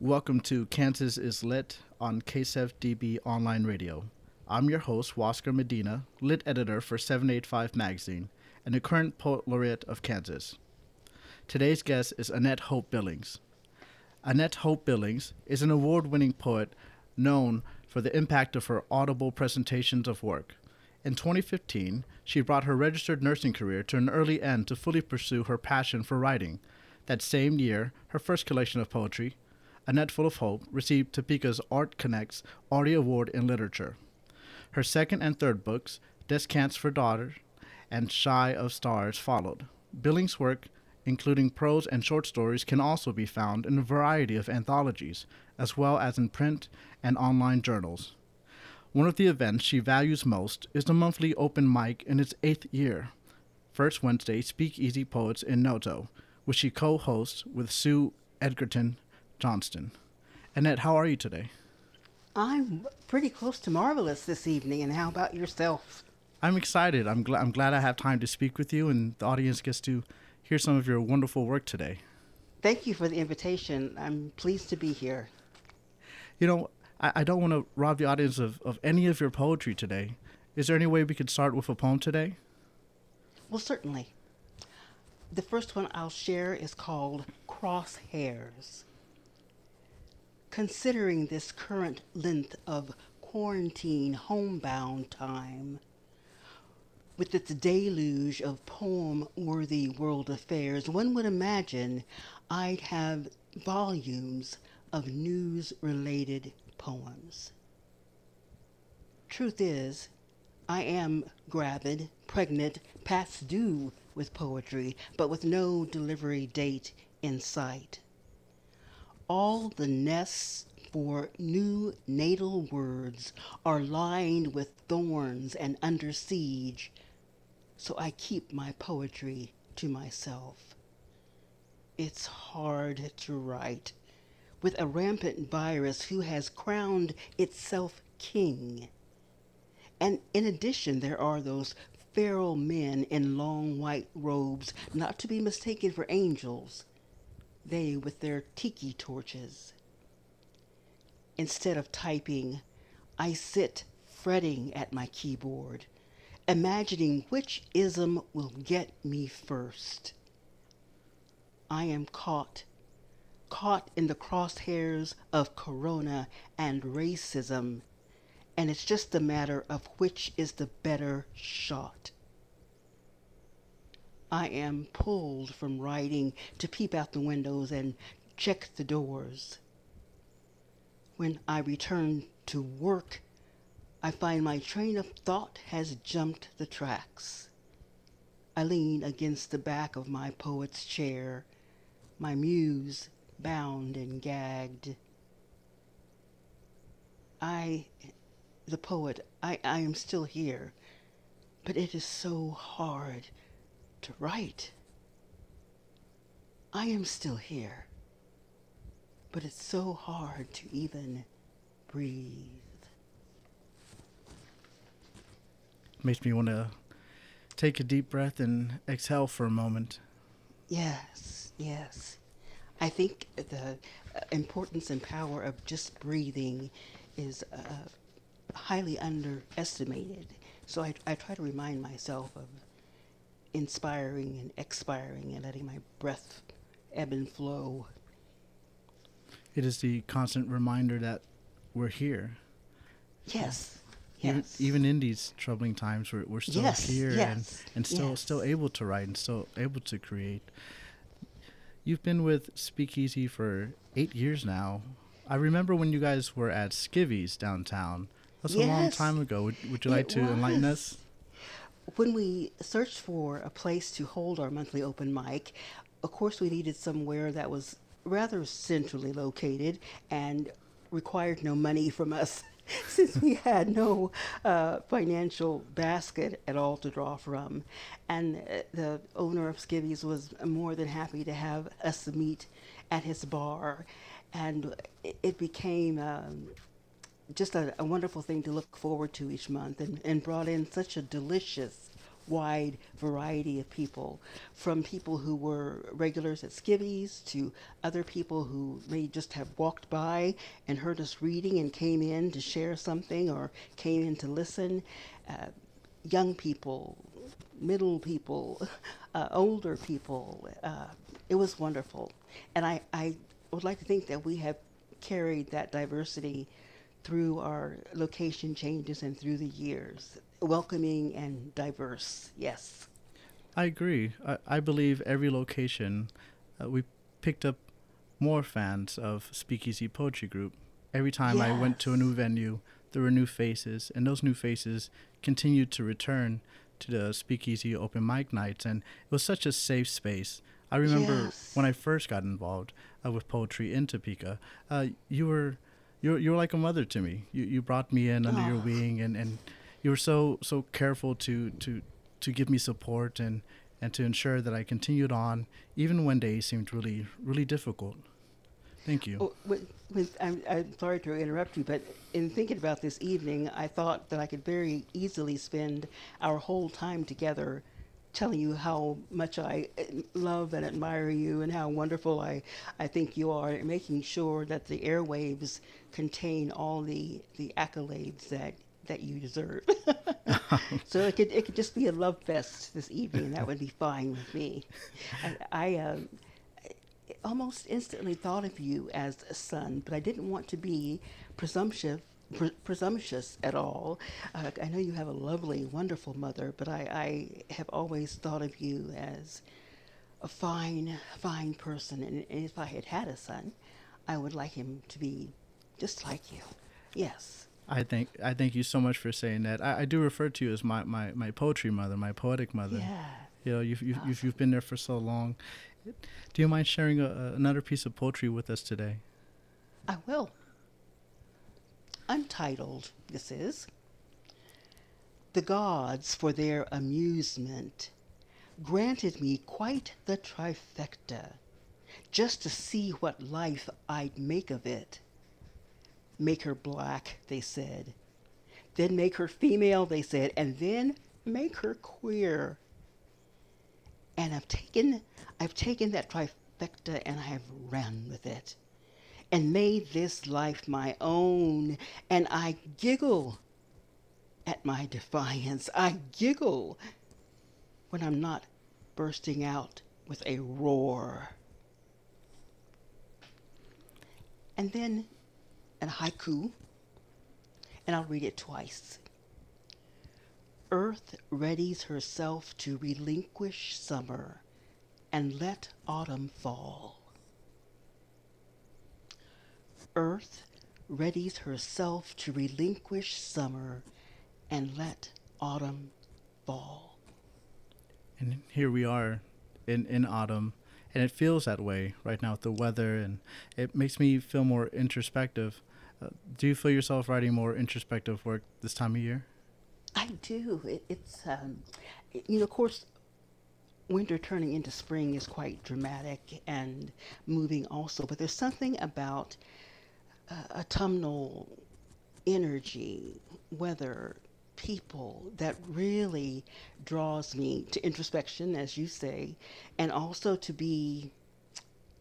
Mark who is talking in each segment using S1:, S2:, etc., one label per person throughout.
S1: Welcome to Kansas is Lit on KSFDB Online Radio. I'm your host, Huascar Medina, lit editor for 785 Magazine and the current poet laureate of Kansas. Today's guest is Annette Hope Billings. Annette Hope Billings is an award winning poet known for the impact of her audible presentations of work. In 2015, she brought her registered nursing career to an early end to fully pursue her passion for writing. That same year, her first collection of poetry, A Net Full of Hope, received Topeka's Art Connects Arty Award in Literature. Her second and third books, Descants for Daughters and Shy of Stars, followed. Billings' work, including prose and short stories, can also be found in a variety of anthologies, as well as in print and online journals. One of the events she values most is the monthly open mic in its eighth year. First Wednesday, Speakeasy Poets in NOTO, which she co hosts with Sue Edgerton Johnston. Annette, how are you today?
S2: I'm pretty close to marvelous this evening, and how about yourself?
S1: I'm excited. I'm, gl- I'm glad I have time to speak with you, and the audience gets to hear some of your wonderful work today.
S2: Thank you for the invitation. I'm pleased to be here.
S1: You know, I, I don't want to rob the audience of, of any of your poetry today. Is there any way we could start with a poem today?
S2: Well, certainly. The first one I'll share is called Crosshairs. Considering this current length of quarantine homebound time, with its deluge of poem worthy world affairs, one would imagine I'd have volumes of news related poems. Truth is, I am gravid, pregnant, past due with poetry, but with no delivery date in sight. All the nests for new natal words are lined with thorns and under siege, so I keep my poetry to myself. It's hard to write with a rampant virus who has crowned itself king. And in addition, there are those feral men in long white robes, not to be mistaken for angels, they with their tiki torches. Instead of typing, I sit fretting at my keyboard, imagining which ism will get me first. I am caught caught in the crosshairs of corona and racism, and it's just a matter of which is the better shot. I am pulled from writing to peep out the windows and check the doors. When I return to work, I find my train of thought has jumped the tracks. I lean against the back of my poet's chair, my muse bound and gagged. I, the poet, I, I am still here, but it is so hard to write. I am still here, but it's so hard to even breathe.
S1: Makes me want to take a deep breath and exhale for a moment.
S2: Yes, yes. I think the uh, importance and power of just breathing is uh, highly underestimated. So I, I try to remind myself of inspiring and expiring and letting my breath ebb and flow.
S1: It is the constant reminder that we're here.
S2: Yes.
S1: Even,
S2: Yes.
S1: even in these troubling times, we're, we're still
S2: Yes,
S1: here and,
S2: yes,
S1: and still
S2: yes.
S1: still able to write and still able to create. You've been with Speakeasy for eight years now. I remember when you guys were at Skivvy's downtown. That's a long time ago. Would, would you like
S2: it
S1: to enlighten us?
S2: When we searched for a place to hold our monthly open mic, of course, we needed somewhere that was rather centrally located and required no money from us since we had no uh, financial basket at all to draw from. And uh, the owner of Skivvy's was more than happy to have us meet at his bar. And it, became um, just a, a wonderful thing to look forward to each month and, and brought in such a delicious wide variety of people, from people who were regulars at Skivvies to other people who may just have walked by and heard us reading and came in to share something or came in to listen. Uh, young people, middle people, uh, older people. Uh, it was wonderful. And I, I would like to think that we have carried that diversity through our location changes and through the years. Welcoming and diverse, yes.
S1: I agree. I, I believe every location uh, we picked up more fans of Speakeasy Poetry Group. Every time yes. I went to a new venue, there were new faces, and those new faces continued to return to the Speakeasy open mic nights, and it was such a safe space. I remember yes. when I first got involved uh, with poetry in Topeka, uh, you were you were, you were like a mother to me. You you brought me in under oh. your wing, and, and you were so so careful to to to give me support and and to ensure that I continued on even when days seemed really really difficult. Thank you.
S2: Oh, with, with, I'm, I'm sorry to interrupt you, but in thinking about this evening, I thought that I could very easily spend our whole time together telling you how much I eh, love and admire you and how wonderful I, I think you are, making sure that the airwaves contain all the, the accolades that, that you deserve. so it could, it could just be a love fest this evening. That would be fine with me. I, I um, almost instantly thought of you as a son, but I didn't want to be presumptuous. Pre- presumptuous at all. Uh, I know you have a lovely, wonderful mother, but I, I have always thought of you as a fine, fine person. And, and if I had had a son, I would like him to be just like you. Yes.
S1: I think I thank you so much for saying that. I, I do refer to you as my, my, my poetry mother, my poetic mother.
S2: Yeah.
S1: You know, you've, you've, you've, you've been there for so long. Do you mind sharing a, another piece of poetry with us today?
S2: I will. Untitled, this is. The gods, for their amusement, granted me quite the trifecta, just to see what life I'd make of it. Make her black, they said. Then make her female, they said, and then make her queer. And I've taken I've taken that trifecta and I have ran with it and made this life my own. And I giggle at my defiance. I giggle when I'm not bursting out with a roar. And then a haiku, and I'll read it twice. Earth readies herself to relinquish summer and let autumn fall. Earth readies herself to relinquish summer and let autumn fall.
S1: And here we are in, in autumn, and it feels that way right now with the weather, and it makes me feel more introspective. Uh, do you feel yourself writing more introspective work this time of year?
S2: I do. It, it's, um, you know, of course, winter turning into spring is quite dramatic and moving also, but there's something about uh, autumnal energy, weather, people that really draws me to introspection, as you say, and also to be,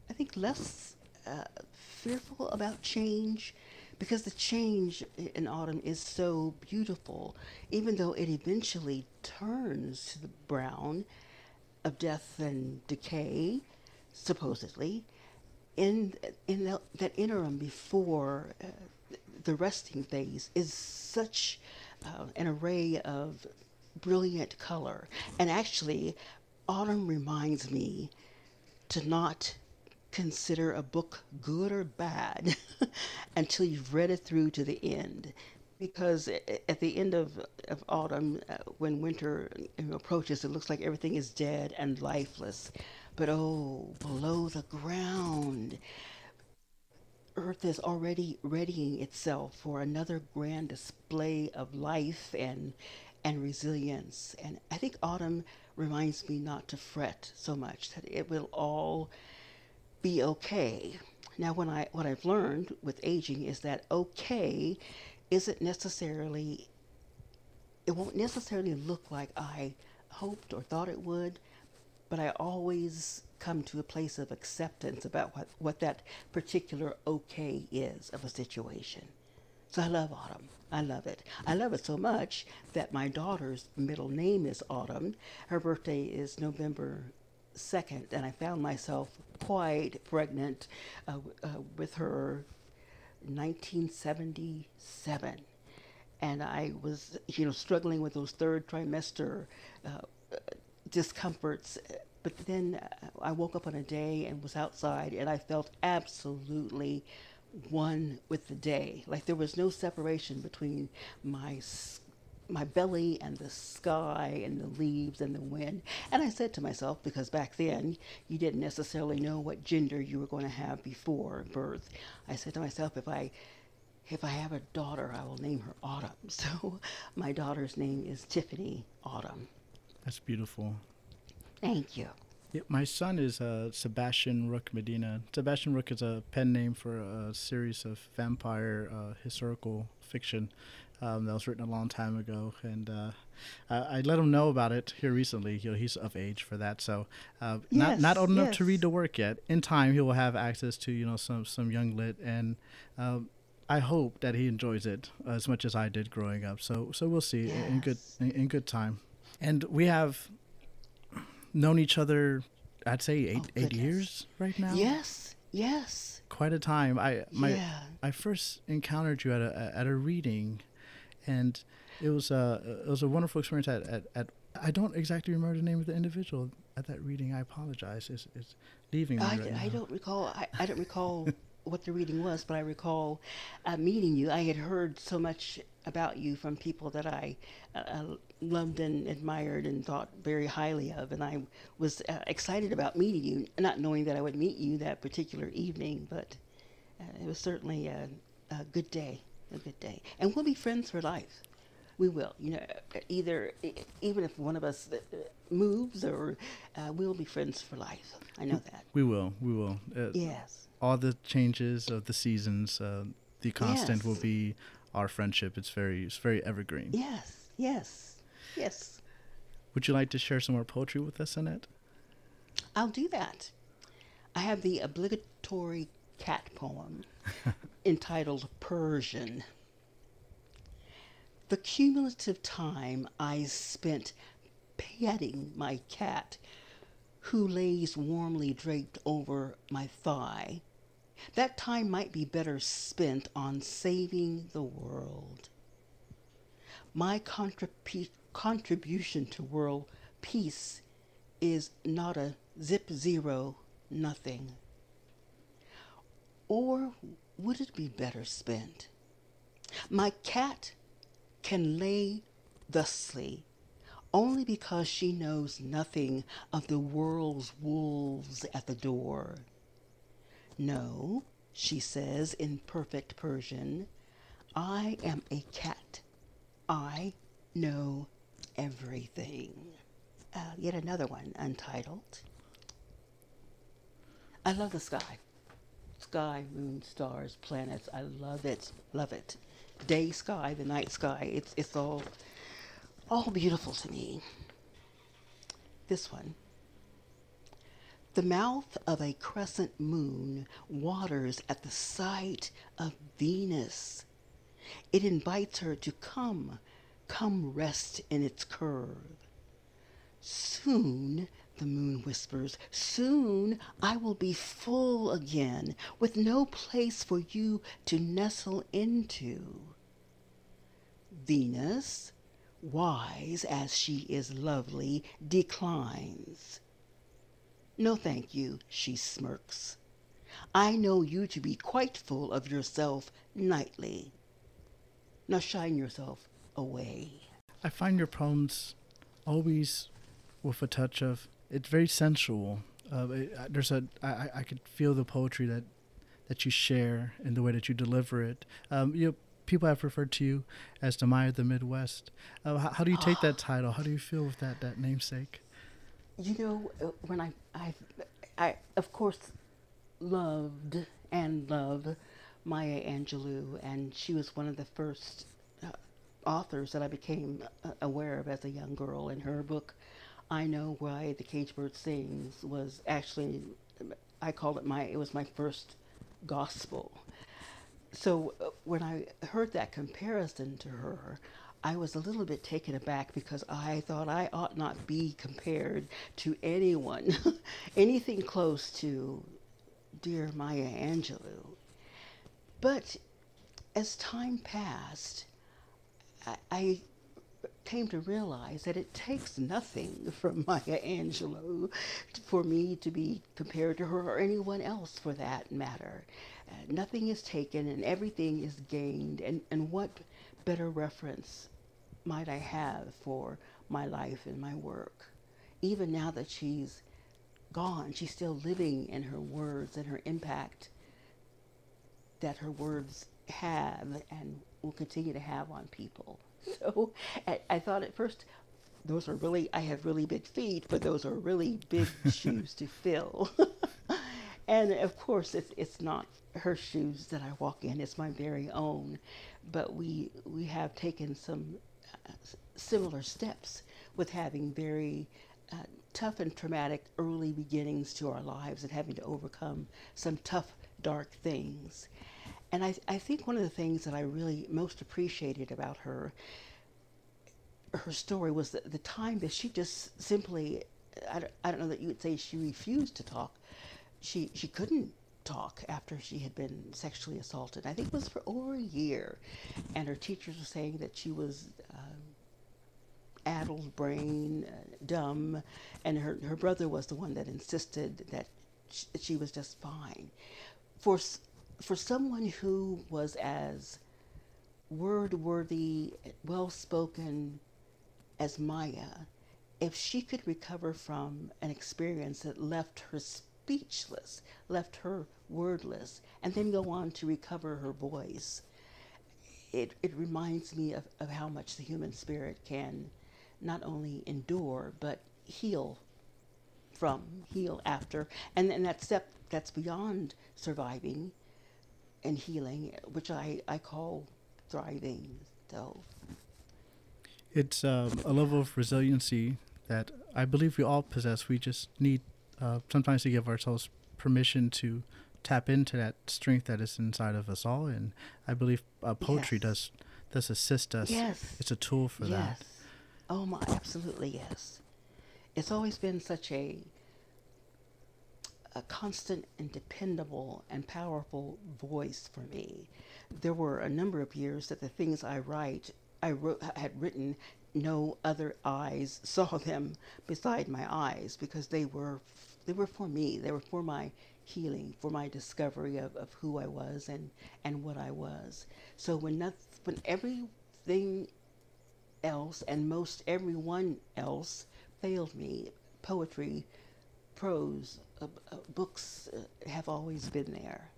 S2: I think, less uh, fearful about change because the change in autumn is so beautiful, even though it eventually turns to the brown of death and decay, supposedly, in in the, that interim before uh, the resting phase is such uh, an array of brilliant color. And actually, autumn reminds me to not consider a book good or bad until you've read it through to the end because at the end of, of autumn, uh, when winter approaches, it looks like everything is dead and lifeless. But oh, below the ground, Earth is already readying itself for another grand display of life and and resilience. And I think autumn reminds me not to fret so much; that it will all be okay. Now, when I what I've learned with aging is that okay isn't necessarily, it won't necessarily look like I hoped or thought it would, but I always come to a place of acceptance about what, what that particular okay is of a situation. So I love autumn. I love it. I love it so much that my daughter's middle name is Autumn. Her birthday is November 2nd, and I found myself quite pregnant uh, uh, with her 1977. And I was, you know, struggling with those third trimester uh, discomforts. But then I woke up on a day and was outside, and I felt absolutely one with the day. Like there was no separation between my my belly and the sky and the leaves and the wind. And I said to myself, because back then you didn't necessarily know what gender you were going to have before birth. I said to myself, if I if I have a daughter, I will name her Autumn. So my daughter's name is Tiffany Autumn.
S1: That's beautiful.
S2: Thank you.
S1: Yeah, my son is uh, Sebastian Rook Medina. Sebastian Rook is a pen name for a series of vampire uh, historical fiction um, that was written a long time ago, and uh, I, I, let him know about it here recently. You know, he's of age for that, so uh, yes, not not old enough to read the work yet. In time, he will have access to you know some some young lit, and um, I hope that he enjoys it as much as I did growing up. So so we'll see yes. in good in, in good time. And we have known each other, I'd say eight oh, eight years right now.
S2: Yes, yes.
S1: Quite a time. I my yeah. I first encountered you at a at a reading, and it was a it was a wonderful experience at, at, at I don't exactly remember the name of the individual at that reading. I apologize. It's, it's leaving me I, right
S2: I don't recall. I, I don't recall what the reading was, but I recall uh, meeting you. I had heard so much about you from people that I uh, uh, loved and admired and thought very highly of, and I was uh, excited about meeting you, not knowing that I would meet you that particular evening, but uh, it was certainly a, a good day, a good day, and we'll be friends for life we will. You know, either even if one of us uh, moves, or uh, we'll be friends for life. I know that.
S1: We will. We will.
S2: Uh, yes.
S1: All the changes of the seasons, uh, the constant yes. will be our friendship. It's very, it's very evergreen.
S2: Yes. Yes. Yes.
S1: Would you like to share some more poetry with us, Annette?
S2: I'll do that. I have the obligatory cat poem entitled Persian. The cumulative time I spent petting my cat, who lays warmly draped over my thigh, that time might be better spent on saving the world. My contrib- contribution to world peace is not a zip zero nothing. Or would it be better spent? My cat can lay thusly only because she knows nothing of the world's wolves at the door. No, she says in perfect Persian, I am a cat. I know everything. Uh, yet another one, untitled. I love the sky. Sky, moon, stars, planets. I love it. Love it day sky, the night sky. It's it's all all beautiful to me. This one. The mouth of a crescent moon waters at the sight of Venus. It invites her to come, come rest in its curve. Soon, the moon whispers, soon I will be full again, with no place for you to nestle into. Venus, wise as she is lovely, declines. No, thank you, she smirks. I know you to be quite full of yourself nightly. Now shine yourself away.
S1: I find your poems always with a touch of it's very sensual. Uh, it, there's a I, I could feel the poetry that that you share and the way that you deliver it. Um, you know, people have referred to you as the Maya of the Midwest. Uh, how, how, do you take that title? How do you feel with that that namesake?
S2: You know, uh, when I I I of course loved and love Maya Angelou, and she was one of the first uh, authors that I became uh, aware of as a young girl. In her book I Know Why the Cage Bird Sings was actually, I called it my, it was my first gospel. So uh, when I heard that comparison to her, I was a little bit taken aback because I thought I ought not be compared to anyone, anything close to dear Maya Angelou. But as time passed, I, I came to realize that it takes nothing from Maya Angelou for me to be compared to her or anyone else for that matter. Uh, nothing is taken and everything is gained. And, and what better reference might I have for my life and my work? Even now that she's gone, she's still living in her words and her impact that her words have and will continue to have on people. So I, I thought at first, those are really, I have really big feet, but those are really big shoes to fill. and of course, it's, it's not her shoes that I walk in, it's my very own. But we, we have taken some similar steps with having very uh, tough and traumatic early beginnings to our lives and having to overcome some tough, dark things. And I, I think one of the things that I really most appreciated about her, her story was the, the time that she just simply, I don't, I don't know that you would say she refused to talk. She, she couldn't talk after she had been sexually assaulted. I think it was for over a year. And her teachers were saying that she was um, addled brain, uh, dumb, and her, her brother was the one that insisted that she, she was just fine. For for someone who was as word worthy, well spoken as Maya, if she could recover from an experience that left her speechless, left her wordless, and then go on to recover her voice, it, it reminds me of, of how much the human spirit can not only endure, but heal from, heal after. And, and that step that's beyond surviving and healing, which I, I call thriving. So
S1: it's um, a level of resiliency that I believe we all possess. We just need uh, sometimes to give ourselves permission to tap into that strength that is inside of us all. And I believe uh, poetry yes. does does assist us.
S2: Yes,
S1: it's a tool for
S2: yes.
S1: that.
S2: Oh my, absolutely yes. It's always been such a a constant and dependable and powerful voice for me. There were a number of years that the things I write, I wrote, had written, no other eyes saw them beside my eyes because they were they were for me. They were for my healing, for my discovery of, of who I was and, and what I was. So when not, when everything else and most everyone else failed me, poetry, prose, uh, uh, books uh, have always been there.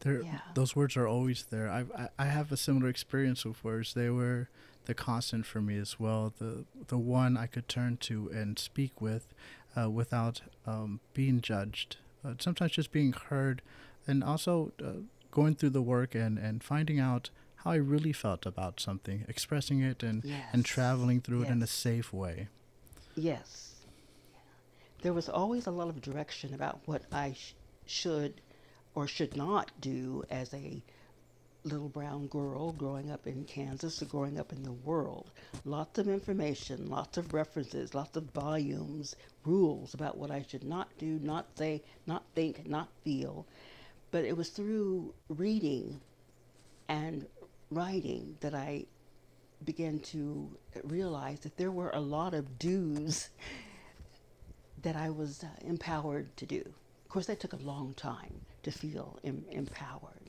S1: There, yeah. those words are always there. I, I, I have a similar experience with words. They were the constant for me as well. The the one I could turn to and speak with, uh, without um, being judged. Uh, sometimes just being heard, and also uh, going through the work and, and finding out how I really felt about something, expressing it and
S2: yes.
S1: and traveling through
S2: yes.
S1: it in a safe way.
S2: Yes there was always a lot of direction about what I sh- should or should not do as a little brown girl growing up in Kansas or growing up in the world. Lots of information, lots of references, lots of volumes, rules about what I should not do, not say, not think, not feel. But it was through reading and writing that I began to realize that there were a lot of do's that I was uh, empowered to do. Of course, that took a long time to feel em- empowered,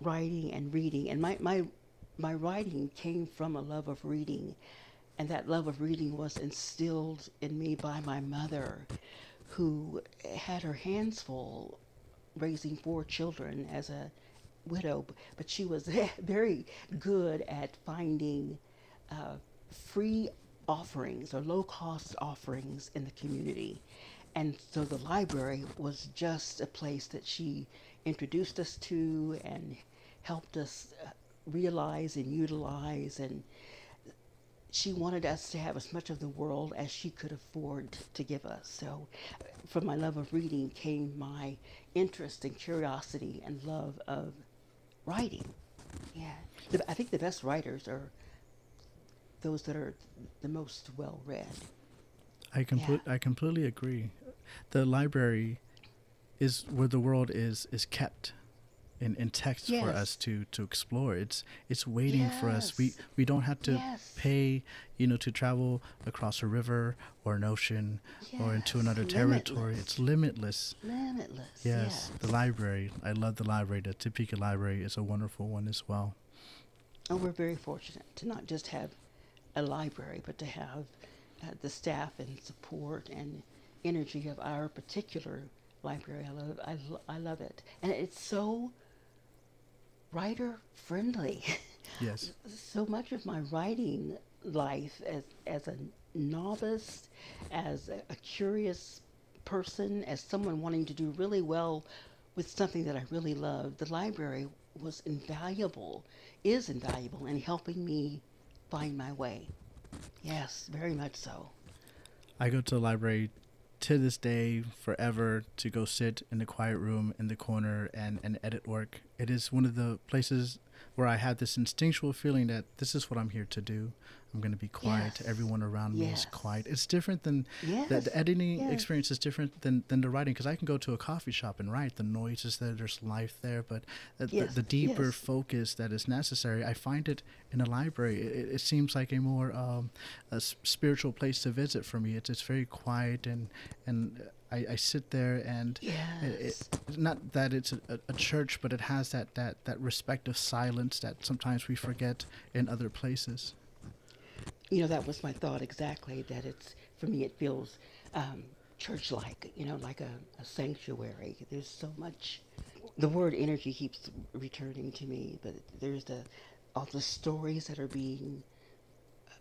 S2: writing and reading, and my, my, my writing came from a love of reading, and that love of reading was instilled in me by my mother, who had her hands full raising four children as a widow, but she was very good at finding uh, free offerings or low cost offerings in the community. And so the library was just a place that she introduced us to and helped us uh, realize and utilize. And she wanted us to have as much of the world as she could afford to give us. So, from my love of reading came my interest and curiosity and love of writing. Yeah, I think the best writers are those that are the most well read.
S1: I complete.
S2: Yeah.
S1: I completely agree. The library is where the world is is kept in, in text for us to to explore. It's it's waiting for us. We we don't have to
S2: Yes.
S1: pay, you know, to travel across a river or an ocean or into
S2: Yes,
S1: another territory. It's limitless.
S2: Limitless.
S1: Yes, the library. I love the library. The Topeka Library is a wonderful one as well.
S2: And we're very fortunate to not just have a library, but to have uh, the staff and support and energy of our particular library. I love, I, lo- I love it, and it's so writer friendly.
S1: Yes.
S2: so much of my writing life as as a novice, as a, a curious person, as someone wanting to do really well with something that I really love, the library was invaluable, is invaluable in helping me find my way. Yes, very much so.
S1: I go to the library to this day, forever, to go sit in the quiet room in the corner and, and edit work. It is one of the places where I have this instinctual feeling that this is what I'm here to do. I'm going to be quiet.
S2: Yes.
S1: Everyone around me
S2: Yes.
S1: is quiet. It's different than the,
S2: Yes,
S1: the editing
S2: yes.
S1: experience is different than, than the writing because I can go to a coffee shop and write. The noise is there, there's life there, but the, the, the deeper focus that is necessary, I find it in a library. It, it seems like a more um, a spiritual place to visit for me. It's, it's very quiet and and I, I sit there and
S2: Yes.
S1: it, not that it's a, a church, but it has that, that, that respective silence that sometimes we forget in other places.
S2: you know that was my thought exactly that it's for me it feels um, church-like you know like a, a sanctuary there's so much the word energy keeps returning to me but there's the all the stories that are being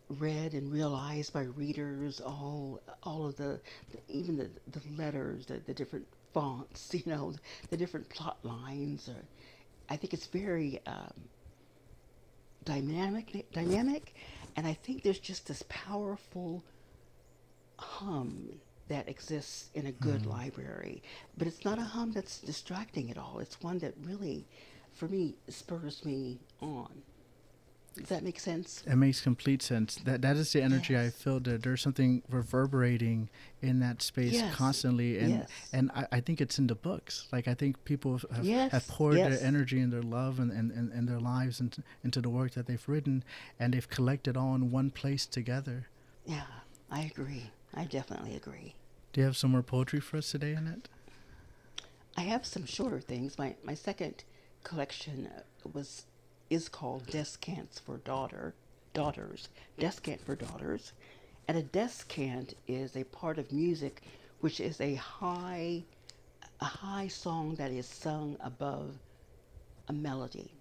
S2: read and realized by readers all all of the, the even the, the letters the, the different fonts you know the different plot lines or i think it's very um, dynamic dynamic. And i think there's just this powerful hum that exists in a good library. But it's not a hum that's distracting at all. It's one that really for me spurs me on does that make sense
S1: It makes complete sense. That that is the energy I feel. That there's something reverberating in that space
S2: Yes.
S1: constantly, and
S2: Yes.
S1: and I, I think it's in the books. Like I think people have,
S2: Yes.
S1: have poured
S2: Yes.
S1: their energy and their love and, and, and, and their lives into, into the work that they've written, and they've collected all in one place together.
S2: yeah i agree i definitely agree
S1: Do you have some more poetry for us today, Annette?
S2: I have some shorter things. My my second collection was is called Descants for Daughter Daughters. Descant for Daughters. And a descant is a part of music which is a high a high song that is sung above a melody.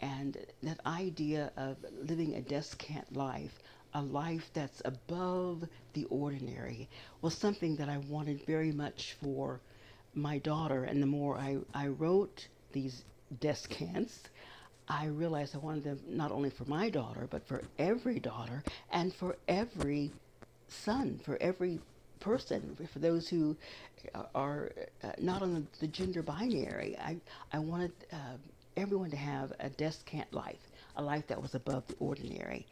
S2: And that idea of living a descant life, a life that's above the ordinary, was something that I wanted very much for my daughter. And the more I, I wrote these descants, I realized I wanted them not only for my daughter, but for every daughter and for every son, for every person, for those who are uh, not on the, gender binary. I, I wanted uh, everyone to have a descant life, a life that was above the ordinary.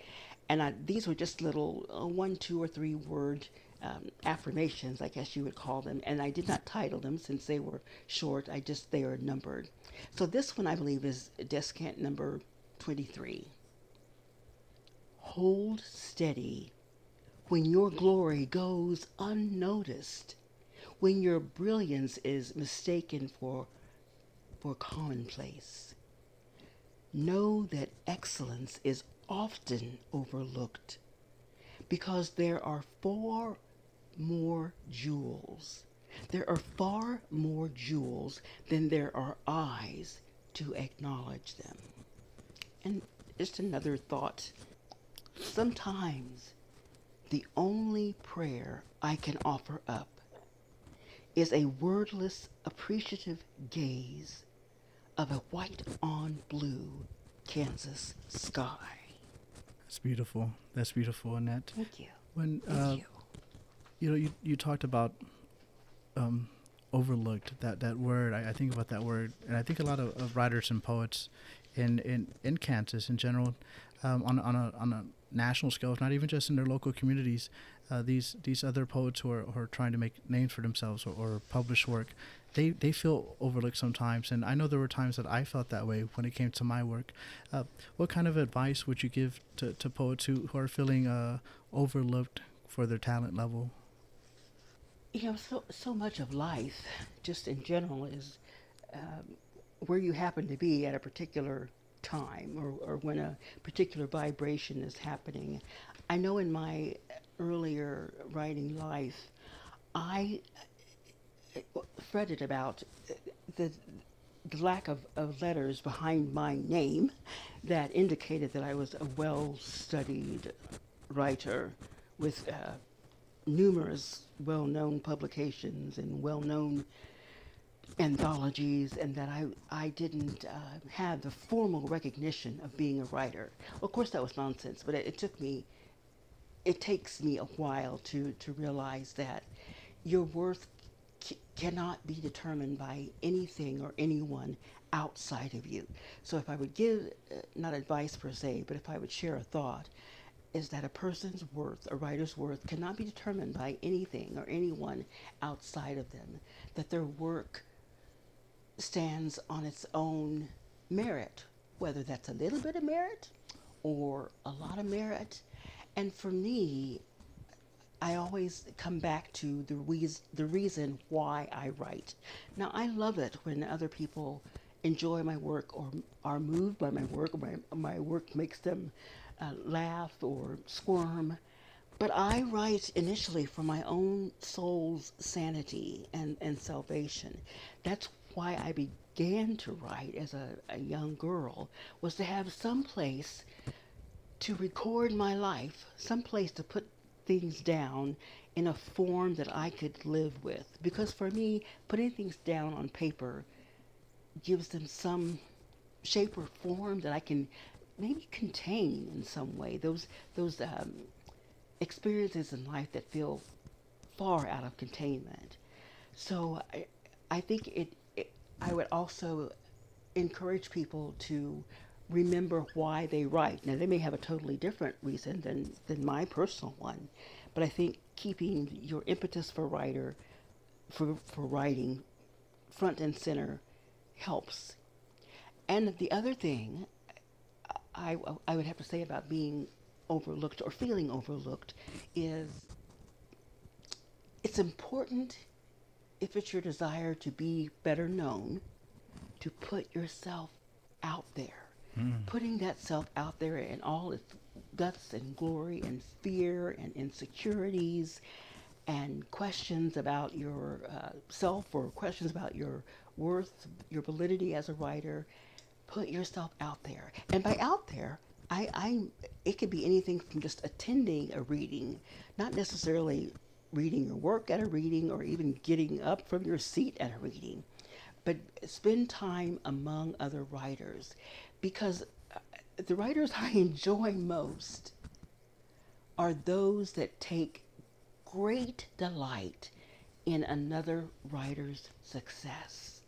S2: And I, these were just little uh, one, two, or three word um, affirmations, I guess you would call them. And I did not title them since they were short. I just, they are numbered. So this one, I believe, is descant number 23. Hold steady when your glory goes unnoticed, when your brilliance is mistaken for, for commonplace. Know that excellence is often overlooked because there are four more jewels. There are far more jewels than there are eyes to acknowledge them. And just another thought. Sometimes the only prayer I can offer up is a wordless, appreciative gaze of a white on blue Kansas sky.
S1: That's beautiful. That's beautiful, Annette.
S2: Thank you.
S1: When
S2: Thank
S1: uh,
S2: you.
S1: you know, you, you talked about um, overlooked. That that word, I, I think about that word, and I think a lot of, of writers and poets in, in, in Kansas in general, um, on on a on a national scale, if not even just in their local communities, uh, these these other poets who are, who are trying to make names for themselves or, or publish work, they they feel overlooked sometimes. And I know there were times that I felt that way when it came to my work. Uh, what kind of advice would you give to, to poets who, who are feeling uh, overlooked for their talent level?
S2: You know, so so much of life, just in general, is um, where you happen to be at a particular time or, or when a particular vibration is happening. I know in my earlier writing life, I fretted about the, the lack of, of letters behind my name that indicated that I was a well studied writer with uh, numerous well known publications and well known anthologies and that I, I didn't uh, have the formal recognition of being a writer. Of course, that was nonsense, but it, it took me, it takes me a while to, to realize that your worth c- cannot be determined by anything or anyone outside of you. So if I would give, uh, not advice per se, but if I would share a thought, is that a person's worth, a writer's worth, cannot be determined by anything or anyone outside of them. That their work stands on its own merit, whether that's a little bit of merit or a lot of merit. And for me, I always come back to the the reason why I write. Now, I love it when other people enjoy my work or are moved by my work, or my, my work makes them uh, laugh or squirm. But I write initially for my own soul's sanity and, and salvation. That's why I began to write as a, a young girl, was to have some place to record my life, some place to put things down in a form that I could live with. Because for me, putting things down on paper gives them some shape or form that I can maybe contain in some way. Those those um, experiences in life that feel far out of containment. So I, I think it, it. I would also encourage people to remember why they write. Now, they may have a totally different reason than, than my personal one, but I think keeping your impetus for writer, for, for writing, front and center helps. And the other thing I, I would have to say about being overlooked or feeling overlooked is it's important if it's your desire to be better known to put yourself out there
S1: Mm.
S2: putting that self out there in all its guts and glory and fear and insecurities and questions about your uh, self or questions about your worth, your validity as a writer, put yourself out there. And by out there, I, I it could be anything from just attending a reading, not necessarily reading your work at a reading or even getting up from your seat at a reading, but spend time among other writers because uh, the writers I enjoy most are those that take great delight in another writer's success.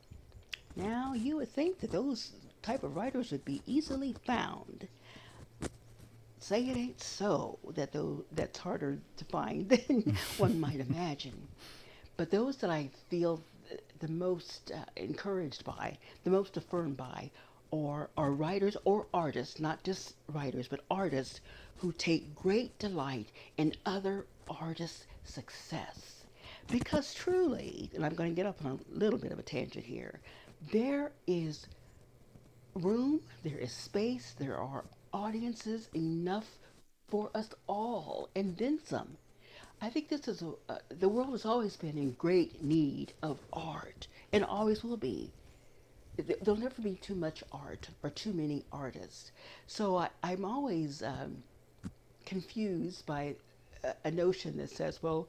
S2: Now, you would think that those type of writers would be easily found. Say it ain't so, that though that's harder to find than one might imagine. But those that I feel the most uh, encouraged by, the most affirmed by, or are writers or artists, not just writers, but artists who take great delight in other artists' success. Because truly, and I'm going to get up on a little bit of a tangent here, there is room, there is space, there are audiences enough for us all, and then some. I think this is a, uh, the world has always been in great need of art, and always will be there'll never be too much art or too many artists. So I, I'm always um, confused by a, a, notion that says, well,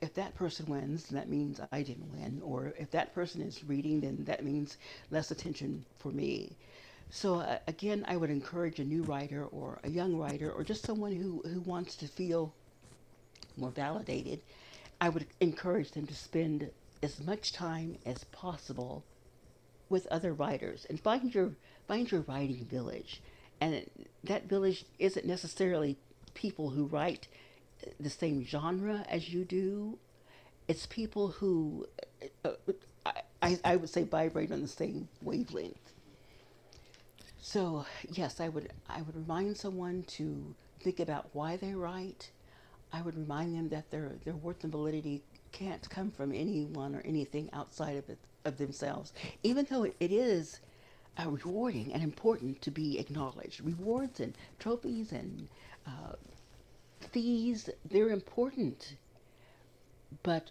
S2: if, that person wins, that means I didn't win. Or if that person is reading, then that means less attention for me. So uh, again, I would encourage a new writer or a young writer or just someone who, who wants to feel more validated. I would encourage them to spend as much time as possible with other writers and find your find your writing village. And that village isn't necessarily people who write the same genre as you do. It's people who uh, I, I would say vibrate on the same wavelength. So yes, I would I would remind someone to think about why they write. I would remind them that their their worth and validity can't come from anyone or anything outside of it of themselves, even though it, is uh, rewarding and important to be acknowledged. Rewards and trophies and uh, fees, they're important. But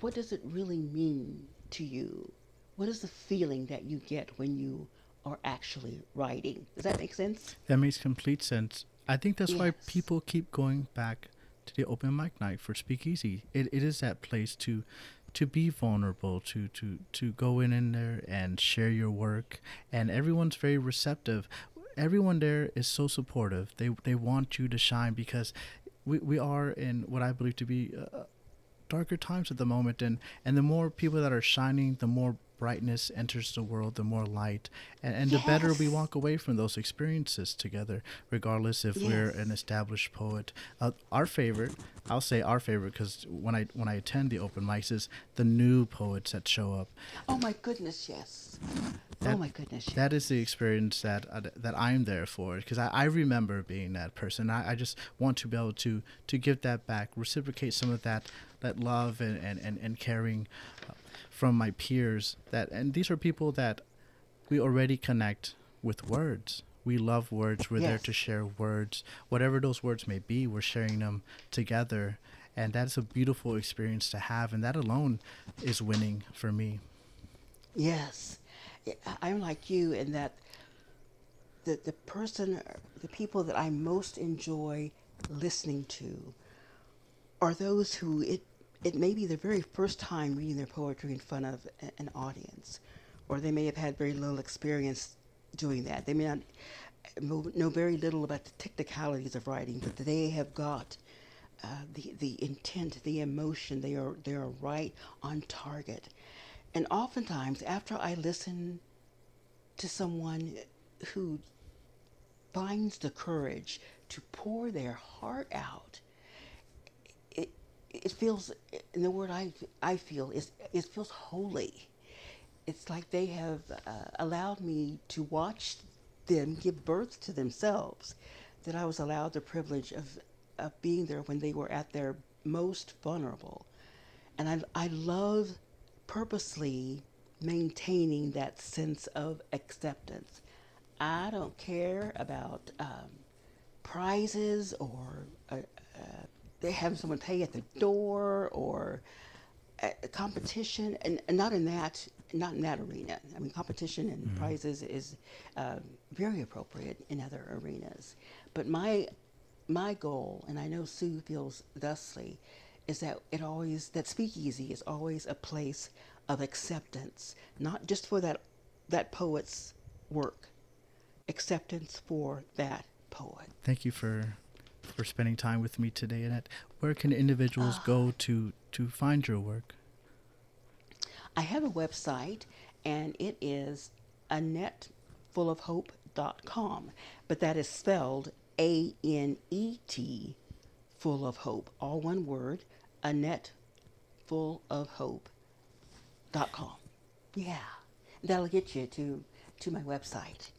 S2: what does it really mean to you? What is the feeling that you get when you are actually writing. Does that make sense?
S1: That makes complete sense. I think that's yes. why people keep going back to the open mic night for Speakeasy. It it is that place to to be vulnerable, to to to go in in there and share your work, and everyone's very receptive. Everyone there is so supportive. They they want you to shine because we we are in what I believe to be. Uh, darker times at the moment and and the more people that are shining the more brightness enters the world, the more light, and, and yes. the better we walk away from those experiences together, regardless if yes. we're an established poet. Uh, our favorite, I'll say our favorite, because when I when I attend the open mics, is the new poets that show up.
S2: Oh my goodness, yes. That, oh my goodness. Yes.
S1: That is the experience that uh, that I'm there for, because I, I remember being that person. I, I just want to be able to to give that back, reciprocate some of that that love and and and, and caring. Uh, from my peers that and these are people that we already connect with words. We love words. We're yes. there to share words. Whatever those words may be we're sharing them together. And that's a beautiful experience to have. And that alone is winning for me.
S2: Yes. I'm like you in that the, the person the people that i most enjoy listening to are those who it it may be their very first time reading their poetry in front of an audience, or they may have had very little experience doing that. They may not know very little about the technicalities of writing, but they have got uh, the the intent, the emotion. They are they are right on target, and oftentimes after I listen to someone who finds the courage to pour their heart out it feels, in the word I, I feel, is it feels holy. It's like they have uh, allowed me to watch them give birth to themselves, that I was allowed the privilege of, of being there when they were at their most vulnerable. And I, I love purposely maintaining that sense of acceptance. I don't care about um, prizes or uh, uh, they have someone pay at the door or a competition, and, and, not in that not in that arena. I mean, competition and mm-hmm. prizes is uh, very appropriate in other arenas. But my my goal, and I know Sue feels thusly, is that it always that Speakeasy is always a place of acceptance, not just for that that poet's work, acceptance for that poet.
S1: Thank you for for spending time with me today. Annette, where can individuals go ah. to to find your work?
S2: I have a website, and it is AnnetteFullOfHope.com, but that is spelled A N E T, full of hope, all one word. Annette Full of Hope.com. Yeah, that'll get you to to my website.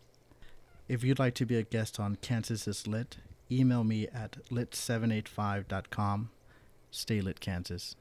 S1: If you'd like to be a guest on Kansas is Lit, email me at lit785.com. Stay lit, Kansas.